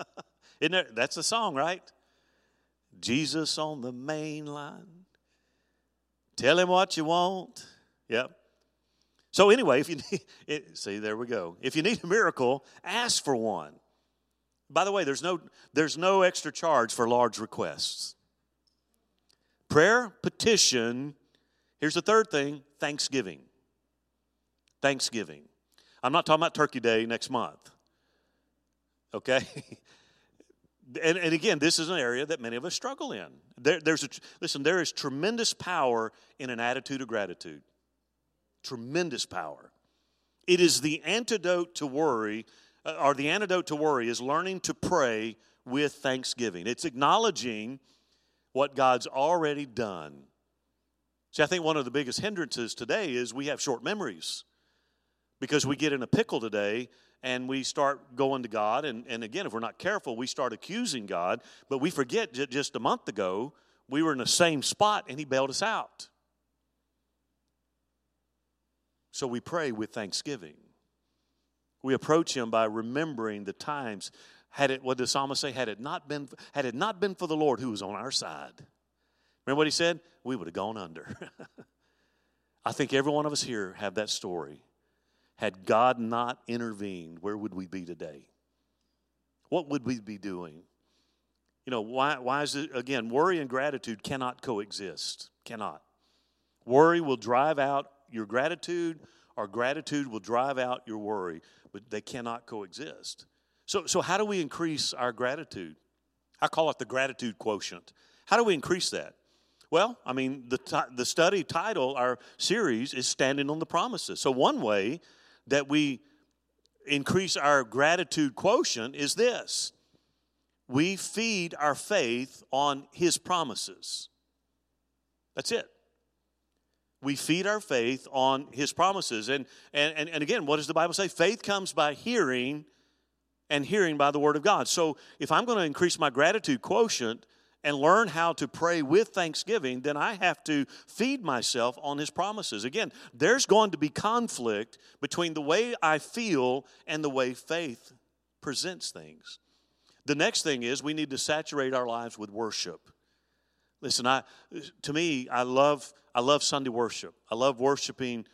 Speaker 1: Isn't that, that's a song, right? Jesus on the main line. Tell him what you want. Yep. So anyway, if you need, it, see, there we go. If you need a miracle, ask for one. By the way, there's no there's no extra charge for large requests. Prayer, petition. Here's the third thing: thanksgiving. Thanksgiving. I'm not talking about Turkey Day next month. Okay? and, and again, this is an area that many of us struggle in. There, there's a, listen, there is tremendous power in an attitude of gratitude. Tremendous power. It is the antidote to worry, uh, or the antidote to worry is learning to pray with thanksgiving. It's acknowledging what God's already done. See, I think one of the biggest hindrances today is we have short memories because we get in a pickle today and we start going to God. And, and again, if we're not careful, we start accusing God. But we forget that just a month ago, we were in the same spot and He bailed us out. So we pray with thanksgiving. We approach Him by remembering the times. Had it, what did the psalmist say? Had it not been, had it not been for the Lord who was on our side. Remember what he said? We would have gone under. I think every one of us here have that story had God not intervened, where would we be today? What would we be doing? You know, why, why is it, again, worry and gratitude cannot coexist. Cannot. Worry will drive out your gratitude, or gratitude will drive out your worry, but they cannot coexist. So, so how do we increase our gratitude? I call it the gratitude quotient. How do we increase that? Well, I mean, the, the study title, our series, is Standing on the Promises. So, one way that we increase our gratitude quotient is this we feed our faith on His promises. That's it. We feed our faith on His promises. And, and, and, again, what does the Bible say? Faith comes by hearing, and hearing by the Word of God. So if I'm going to increase my gratitude quotient, and learn how to pray with thanksgiving, then I have to feed myself on his promises. Again, there's going to be conflict between the way I feel and the way faith presents things. The next thing is we need to saturate our lives with worship. Listen, I to me, I love I love Sunday worship. I love worshiping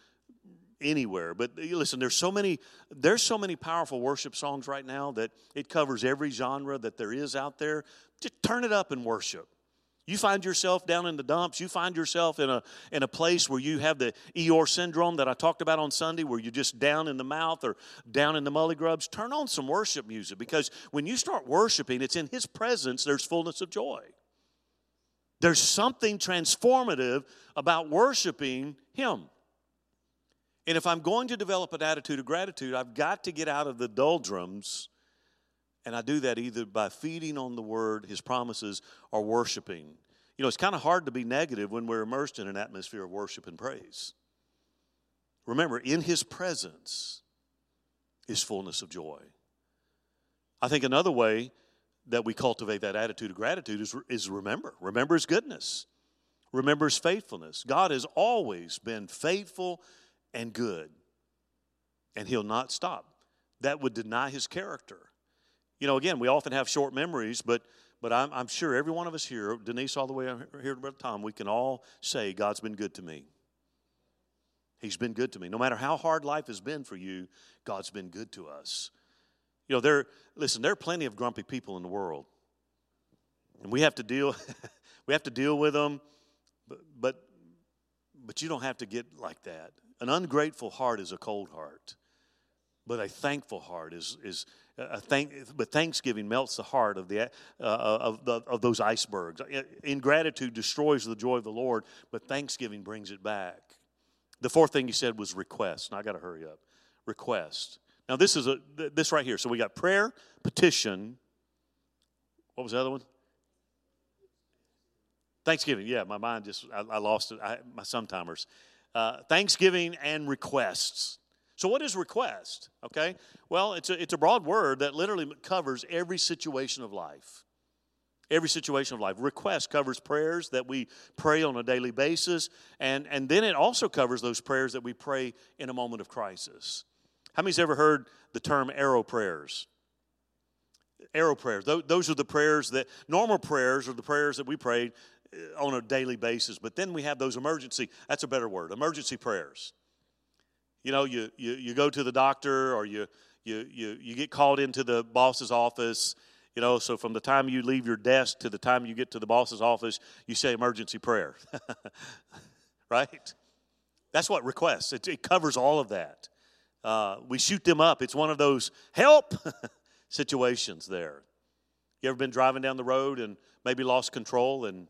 Speaker 1: anywhere. But listen, there's so many there's so many powerful worship songs right now that it covers every genre that there is out there. Just turn it up and worship. You find yourself down in the dumps. You find yourself in a in a place where you have the Eeyore syndrome that I talked about on Sunday, where you're just down in the mouth or down in the mully grubs. Turn on some worship music because when you start worshiping, it's in His presence. There's fullness of joy. There's something transformative about worshiping Him. And if I'm going to develop an attitude of gratitude, I've got to get out of the doldrums. And I do that either by feeding on the word, his promises, or worshiping. You know, it's kind of hard to be negative when we're immersed in an atmosphere of worship and praise. Remember, in his presence is fullness of joy. I think another way that we cultivate that attitude of gratitude is, is remember. Remember his goodness. Remember his faithfulness. God has always been faithful and good. And he'll not stop. That would deny his character. You know, again, we often have short memories, but but I'm, I'm sure every one of us here, Denise, all the way here to Brother Tom, we can all say, God's been good to me. He's been good to me. No matter how hard life has been for you, God's been good to us. You know, there, listen, there are plenty of grumpy people in the world. And we have to deal, we have to deal with them, but, but, but you don't have to get like that. An ungrateful heart is a cold heart, but a thankful heart is, is thank, but thanksgiving melts the heart of, the, uh, of, the, of those icebergs. Ingratitude destroys the joy of the Lord, but thanksgiving brings it back. The fourth thing he said was request. Now I got to hurry up. Request. Now this is a this right here. So we got prayer, petition. What was the other one? Thanksgiving. Yeah, my mind just I, I lost it. I, my sometimers. Uh, thanksgiving and requests. So, what is request? Okay, well, it's a, it's a broad word that literally covers every situation of life. Every situation of life. Request covers prayers that we pray on a daily basis, and, and then it also covers those prayers that we pray in a moment of crisis. How many's ever heard the term arrow prayers? Arrow prayers. Those are the prayers that, normal prayers are the prayers that we prayed uh, on a daily basis, but then we have those emergency, that's a better word, emergency prayers. You know, you, you, you go to the doctor or you, you, you, you get called into the boss's office you know, so from the time you leave your desk to the time you get to the boss's office, you say emergency prayer. right? That's what requests. It, it covers all of that. Uh, we shoot them up. It's one of those help situations there. You ever been driving down the road and maybe lost control and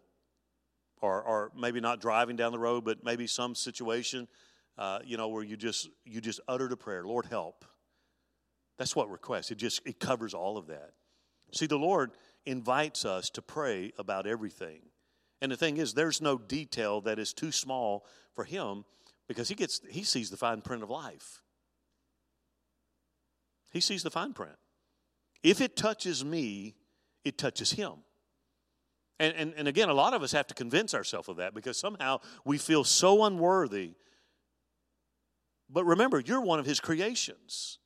Speaker 1: or, or maybe not driving down the road, but maybe some situation, uh, you know, where you just you just uttered a prayer, Lord help. That's what request. It just it covers all of that. See, the Lord invites us to pray about everything. And the thing is, there's no detail that is too small for him because he gets he sees the fine print of life. He sees the fine print. If it touches me, it touches him. And, and, and again, a lot of us have to convince ourselves of that because somehow we feel so unworthy. But remember, you're one of his creations.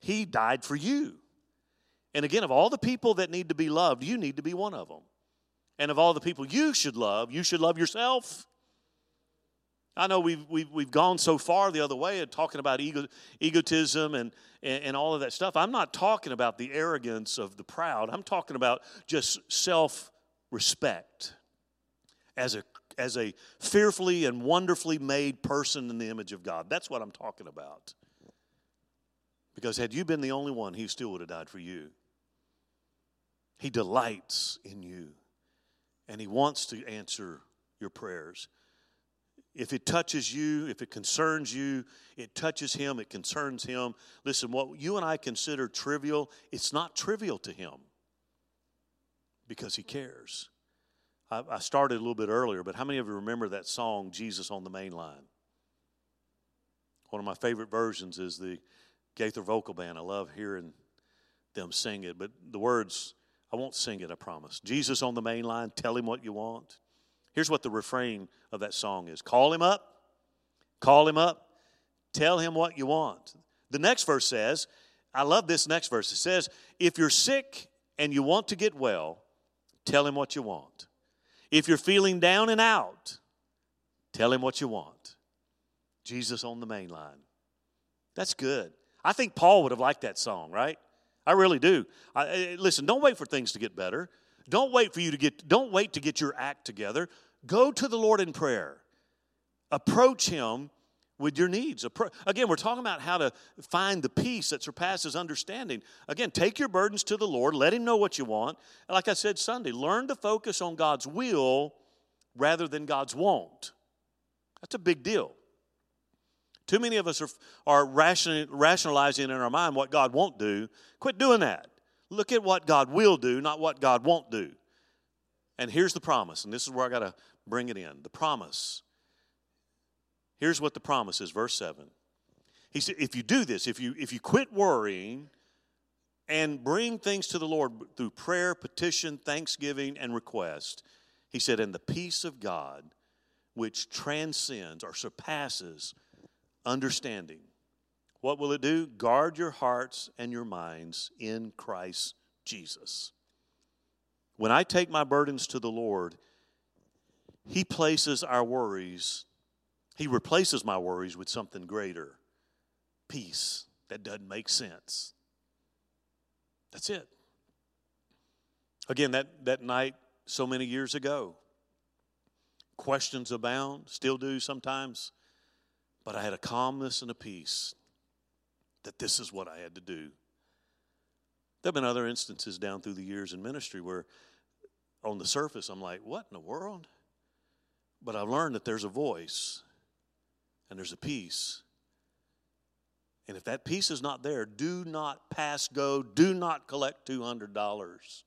Speaker 1: He died for you. And again, of all the people that need to be loved, you need to be one of them. And of all the people you should love, you should love yourself. I know we've, we've, we've gone so far the other way and talking about ego, egotism and, and, and all of that stuff. I'm not talking about the arrogance of the proud. I'm talking about just self respect as a, as a fearfully and wonderfully made person in the image of God. That's what I'm talking about. Because had you been the only one, he still would have died for you. He delights in you, and he wants to answer your prayers. If it touches you, if it concerns you, it touches him, it concerns him. Listen, what you and I consider trivial, it's not trivial to him because he cares. I, I started a little bit earlier, but how many of you remember that song, Jesus on the Main Line? One of my favorite versions is the Gaither Vocal Band. I love hearing them sing it, but the words, I won't sing it, I promise. Jesus on the main line, tell him what you want. Here's what the refrain of that song is Call him up, call him up, tell him what you want. The next verse says, I love this next verse. It says, If you're sick and you want to get well, tell him what you want. If you're feeling down and out, tell him what you want. Jesus on the main line. That's good. I think Paul would have liked that song, right? I really do. I, eh, eh, listen, don't wait for things to get better. Don't wait for you to get don't wait to get your act together. Go to the Lord in prayer. Approach him with your needs. Again, we're talking about how to find the peace that surpasses understanding. Again, take your burdens to the Lord, let Him know what you want. Like I said Sunday, learn to focus on God's will rather than God's want. That's a big deal. Too many of us are, are rationalizing in our mind what God won't do. Quit doing that. Look at what God will do, not what God won't do. And here's the promise, and this is where I got to bring it in. The promise. Here's what the promise is, verse 7. He said, if you do this, if you if you quit worrying and bring things to the Lord through prayer, petition, thanksgiving, and request, he said, and the peace of God, which transcends or surpasses understanding. What will it do? Guard your hearts and your minds in Christ Jesus. When I take my burdens to the Lord, He places our worries, He replaces my worries with something greater peace that doesn't make sense. That's it. Again, that, that night so many years ago, questions abound, still do sometimes. But I had a calmness and a peace that this is what I had to do. There have been other instances down through the years in ministry where on the surface I'm like, what in the world? But I've learned that there's a voice and there's a peace. And if that peace is not there, do not pass go, do not collect $200.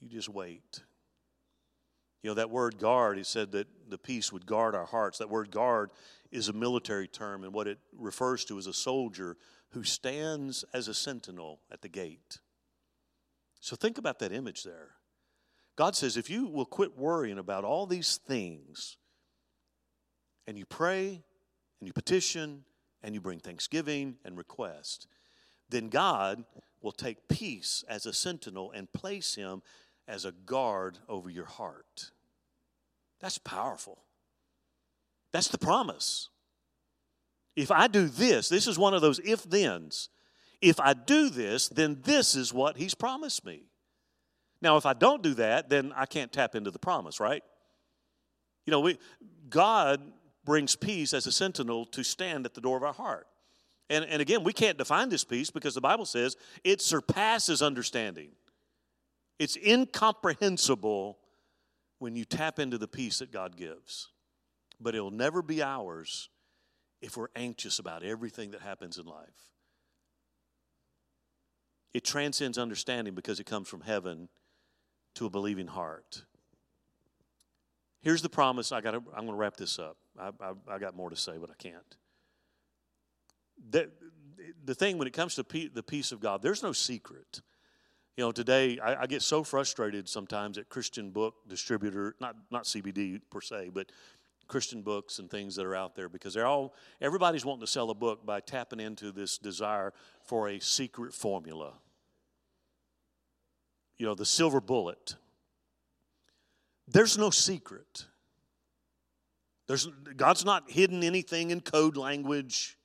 Speaker 1: You just wait. You know, that word guard, he said that the peace would guard our hearts. That word guard is a military term, and what it refers to is a soldier who stands as a sentinel at the gate. So think about that image there. God says, if you will quit worrying about all these things, and you pray, and you petition, and you bring thanksgiving and request, then God will take peace as a sentinel and place him as a guard over your heart. That's powerful. That's the promise. If I do this, this is one of those if thens. If I do this, then this is what he's promised me. Now, if I don't do that, then I can't tap into the promise, right? You know, we, God brings peace as a sentinel to stand at the door of our heart. And, and again, we can't define this peace because the Bible says it surpasses understanding. It's incomprehensible when you tap into the peace that God gives. But it'll never be ours if we're anxious about everything that happens in life. It transcends understanding because it comes from heaven to a believing heart. Here's the promise. I got. I'm going to wrap this up. I, I, I, got more to say, but I can't. The, the thing when it comes to pe- the peace of God, there's no secret. You know, today I, I, get so frustrated sometimes at Christian book distributor, not not CBD per se, but Christian books and things that are out there because they're all everybody's wanting to sell a book by tapping into this desire for a secret formula. You know, the silver bullet. There's no secret. There's, God's not hidden anything in code language.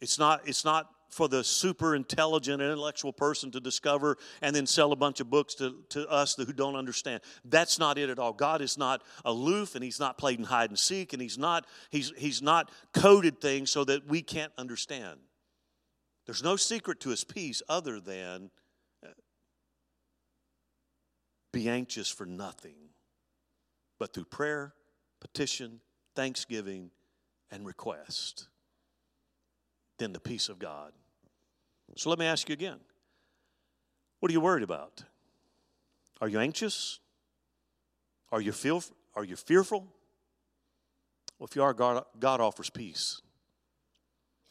Speaker 1: It's not, it's not for the super intelligent intellectual person to discover and then sell a bunch of books to, to us who don't understand. That's not it at all. God is not aloof and He's not playing hide and seek and He's not, he's, he's not coded things so that we can't understand. There's no secret to His peace other than be anxious for nothing, but through prayer, petition, thanksgiving, and request. Then the peace of God. So let me ask you again what are you worried about? Are you anxious? Are you, feel, are you fearful? Well, if you are, God, God offers peace.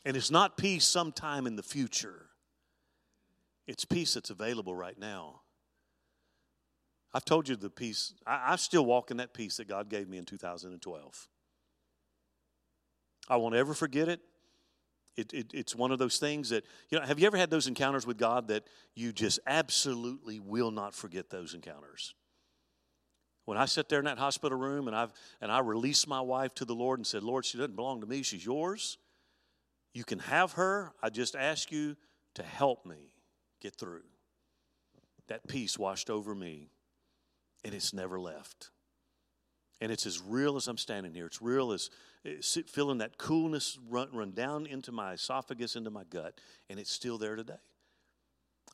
Speaker 1: And it's not peace sometime in the future, it's peace that's available right now. I've told you the peace, I, I still walk in that peace that God gave me in 2012. I won't ever forget it. It, it. It's one of those things that, you know, have you ever had those encounters with God that you just absolutely will not forget those encounters? When I sat there in that hospital room and, I've, and I released my wife to the Lord and said, Lord, she doesn't belong to me, she's yours. You can have her. I just ask you to help me get through. That peace washed over me and it's never left. And it's as real as I'm standing here. It's real as eh, feeling that coolness run, run down into my esophagus, into my gut, and it's still there today.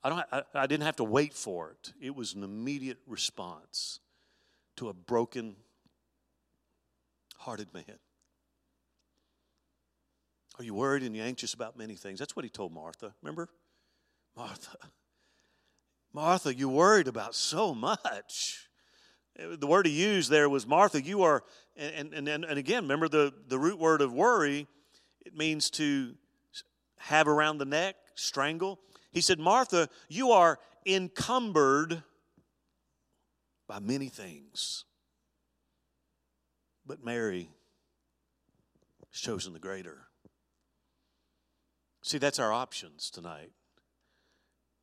Speaker 1: I, don't, I, I didn't have to wait for it, it was an immediate response to a broken hearted man. Are you worried and you anxious about many things? That's what he told Martha. Remember? Martha. Martha, you worried about so much. The word he used there was Martha, you are, and, and, and, and again, remember the, the root word of worry, it means to have around the neck, strangle. He said, Martha, you are encumbered by many things. But Mary has chosen the greater. See, that's our options tonight.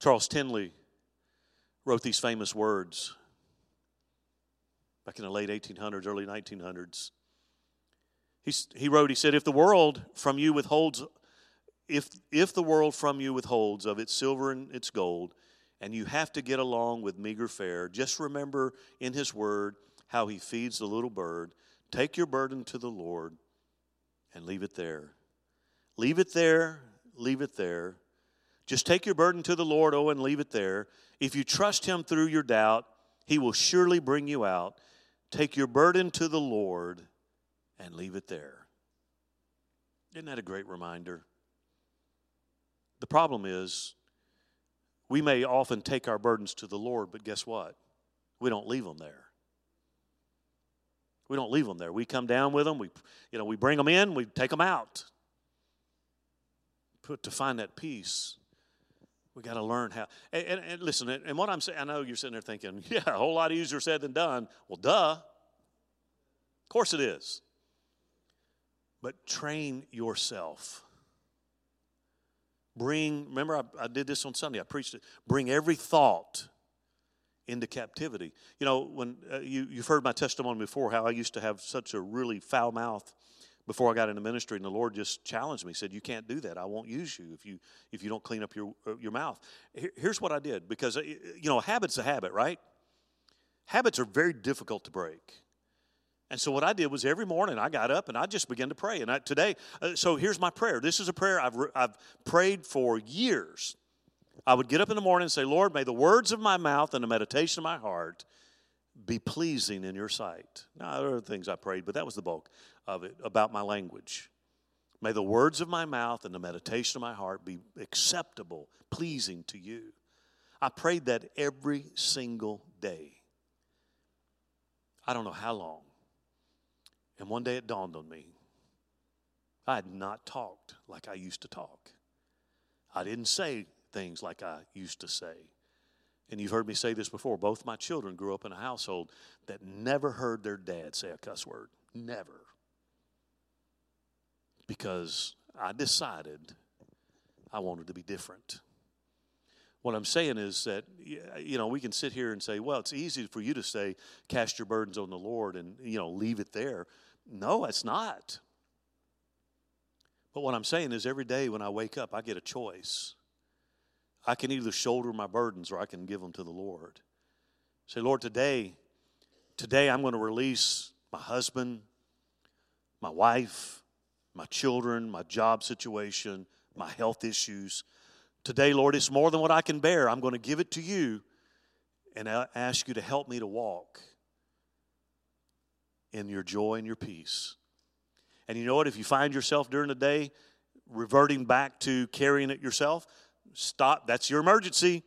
Speaker 1: Charles Tindley wrote these famous words back in the late 1800s, early 1900s. He, he wrote, he said, if the world from you withholds, if, if the world from you withholds of its silver and its gold, and you have to get along with meager fare, just remember in his word how he feeds the little bird. Take your burden to the Lord and leave it there. Leave it there, leave it there. Just take your burden to the Lord, oh, and leave it there. If you trust him through your doubt, he will surely bring you out. Take your burden to the Lord and leave it there. Isn't that a great reminder? The problem is, we may often take our burdens to the Lord, but guess what? We don't leave them there. We don't leave them there. We come down with them. We, you know, we bring them in. We take them out. Put to find that peace. We got to learn how. And, and, and, listen, and what I'm saying, I know you're sitting there thinking, yeah, a whole lot easier said than done. Well, duh. Of course it is. But train yourself. Bring, remember, I, I did this on Sunday, I preached it. Bring every thought into captivity. You know, when uh, you, you've heard my testimony before, how I used to have such a really foul mouth before I got into ministry, and the Lord just challenged me. Said, "You can't do that. I won't use you if you if you don't clean up your uh, your mouth." Here's what I did because uh, you know, habit's a habit, right? Habits are very difficult to break. And so what I did was every morning I got up and I just began to pray. And I, today, uh, so here's my prayer. This is a prayer I've I've prayed for years. I would get up in the morning and say, Lord, may the words of my mouth and the meditation of my heart be pleasing in your sight. Now, there are things I prayed, but that was the bulk of it about my language. May the words of my mouth and the meditation of my heart be acceptable, pleasing to you. I prayed that every single day. I don't know how long. And one day it dawned on me I had not talked like I used to talk. I didn't say things like I used to say. And you've heard me say this before. Both my children grew up in a household that never heard their dad say a cuss word. Never. Because I decided I wanted to be different. What I'm saying is that, you know, we can sit here and say, well, it's easy for you to say, cast your burdens on the Lord and, you know, leave it there. No, it's not. But what I'm saying is every day when I wake up, I get a choice. I can either shoulder my burdens or I can give them to the Lord. Say, Lord, today, today I'm going to release my husband, my wife, my children, my job situation, my health issues. Today, Lord, it's more than what I can bear. I'm going to give it to you and I ask you to help me to walk in your joy and your peace. And you know what? If you find yourself during the day reverting back to carrying it yourself, stop. That's your emergency.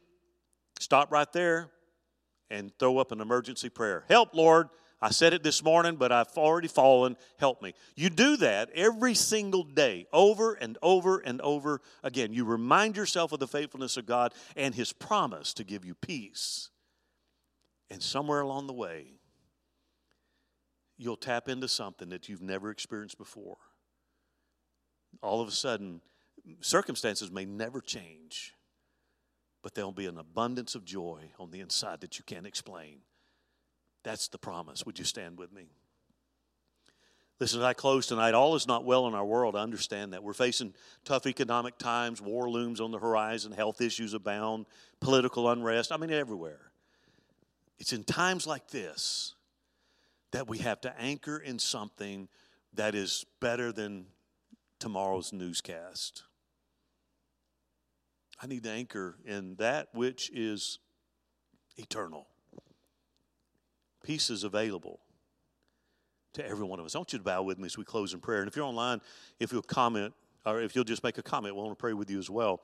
Speaker 1: Stop right there and throw up an emergency prayer. Help, Lord. I said it this morning, but I've already fallen. Help me. You do that every single day, over and over and over again. You remind yourself of the faithfulness of God and His promise to give you peace. And somewhere along the way, you'll tap into something that you've never experienced before. All of a sudden, circumstances may never change, but there'll be an abundance of joy on the inside that you can't explain. That's the promise. Would you stand with me? Listen, as I close tonight, all is not well in our world. I understand that. We're facing tough economic times, war looms on the horizon, health issues abound, political unrest. I mean, everywhere. It's in times like this that we have to anchor in something that is better than tomorrow's newscast. I need to anchor in that which is eternal. Peace is available to every one of us. I want you to bow with me as we close in prayer. And if you're online, if you'll comment, or if you'll just make a comment, we want to pray with you as well.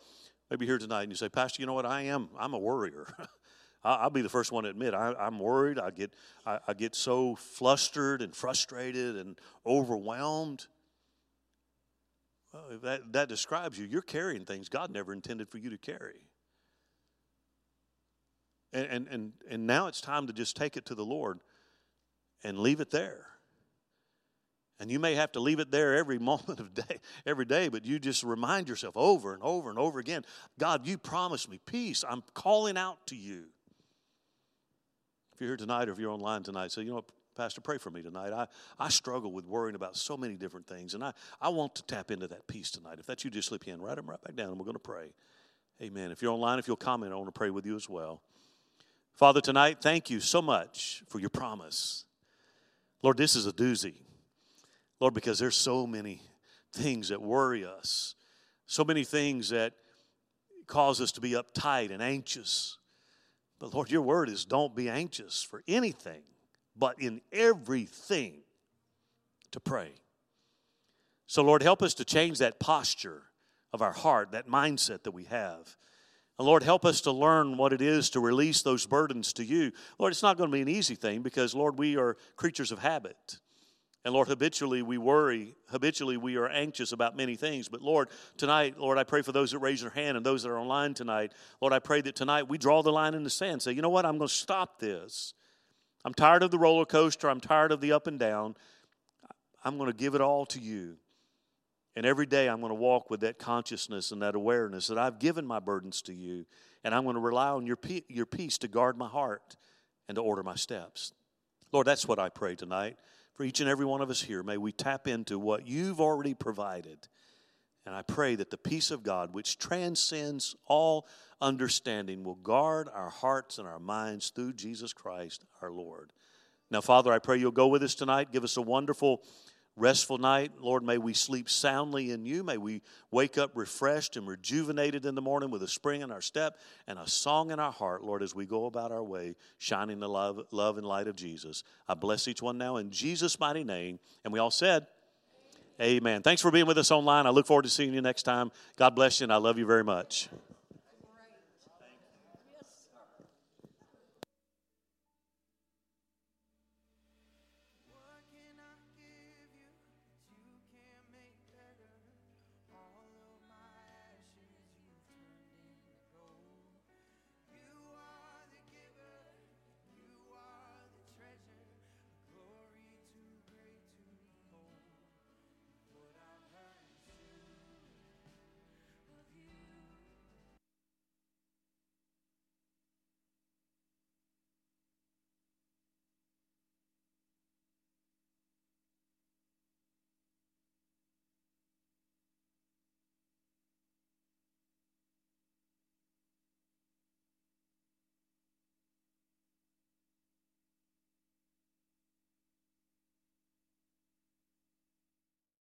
Speaker 1: Maybe here tonight and you say, Pastor, you know what? I am, I'm a worrier. I'll be the first one to admit I, am worried. I get, I, I get so flustered and frustrated and overwhelmed. Well, if that, that describes you, you're carrying things God never intended for you to carry. And, and, and, and now it's time to just take it to the Lord and leave it there. And you may have to leave it there every moment of day, every day, but you just remind yourself over and over and over again God, you promised me peace. I'm calling out to you. If you're here tonight or if you're online tonight, say, you know what, Pastor, pray for me tonight. I, I struggle with worrying about so many different things, and I, I want to tap into that peace tonight. If that's you, just slip in, write them right back down, and we're going to pray. Amen. If you're online, if you'll comment, I want to pray with you as well. Father, tonight, thank you so much for your promise. Lord, this is a doozy. Lord, because there's so many things that worry us, so many things that cause us to be uptight and anxious. But Lord, your word is don't be anxious for anything but in everything to pray. So, Lord, help us to change that posture of our heart, that mindset that we have. And Lord, help us to learn what it is to release those burdens to you. Lord, it's not going to be an easy thing because, Lord, we are creatures of habit. And Lord, habitually we worry, habitually we are anxious about many things. But Lord, tonight, Lord, I pray for those that raise their hand and those that are online tonight. Lord, I pray that tonight we draw the line in the sand. Say, you know what? I'm going to stop this. I'm tired of the roller coaster. I'm tired of the up and down. I'm going to give it all to you. And every day I'm going to walk with that consciousness and that awareness that I've given my burdens to you. And I'm going to rely on your, your peace to guard my heart and to order my steps. Lord, that's what I pray tonight. For each and every one of us here, may we tap into what you've already provided. And I pray that the peace of God, which transcends all understanding, will guard our hearts and our minds through Jesus Christ our Lord. Now, Father, I pray you'll go with us tonight. Give us a wonderful restful night. Lord, may we sleep soundly in you. May we wake up refreshed and rejuvenated in the morning with a spring in our step and a song in our heart, Lord, as we go about our way, shining the love, love and light of Jesus. I bless each one now in Jesus' mighty name. And we all said, Amen. Thanks for being with us online. I look forward to seeing you next time. God bless you, and I love you very much.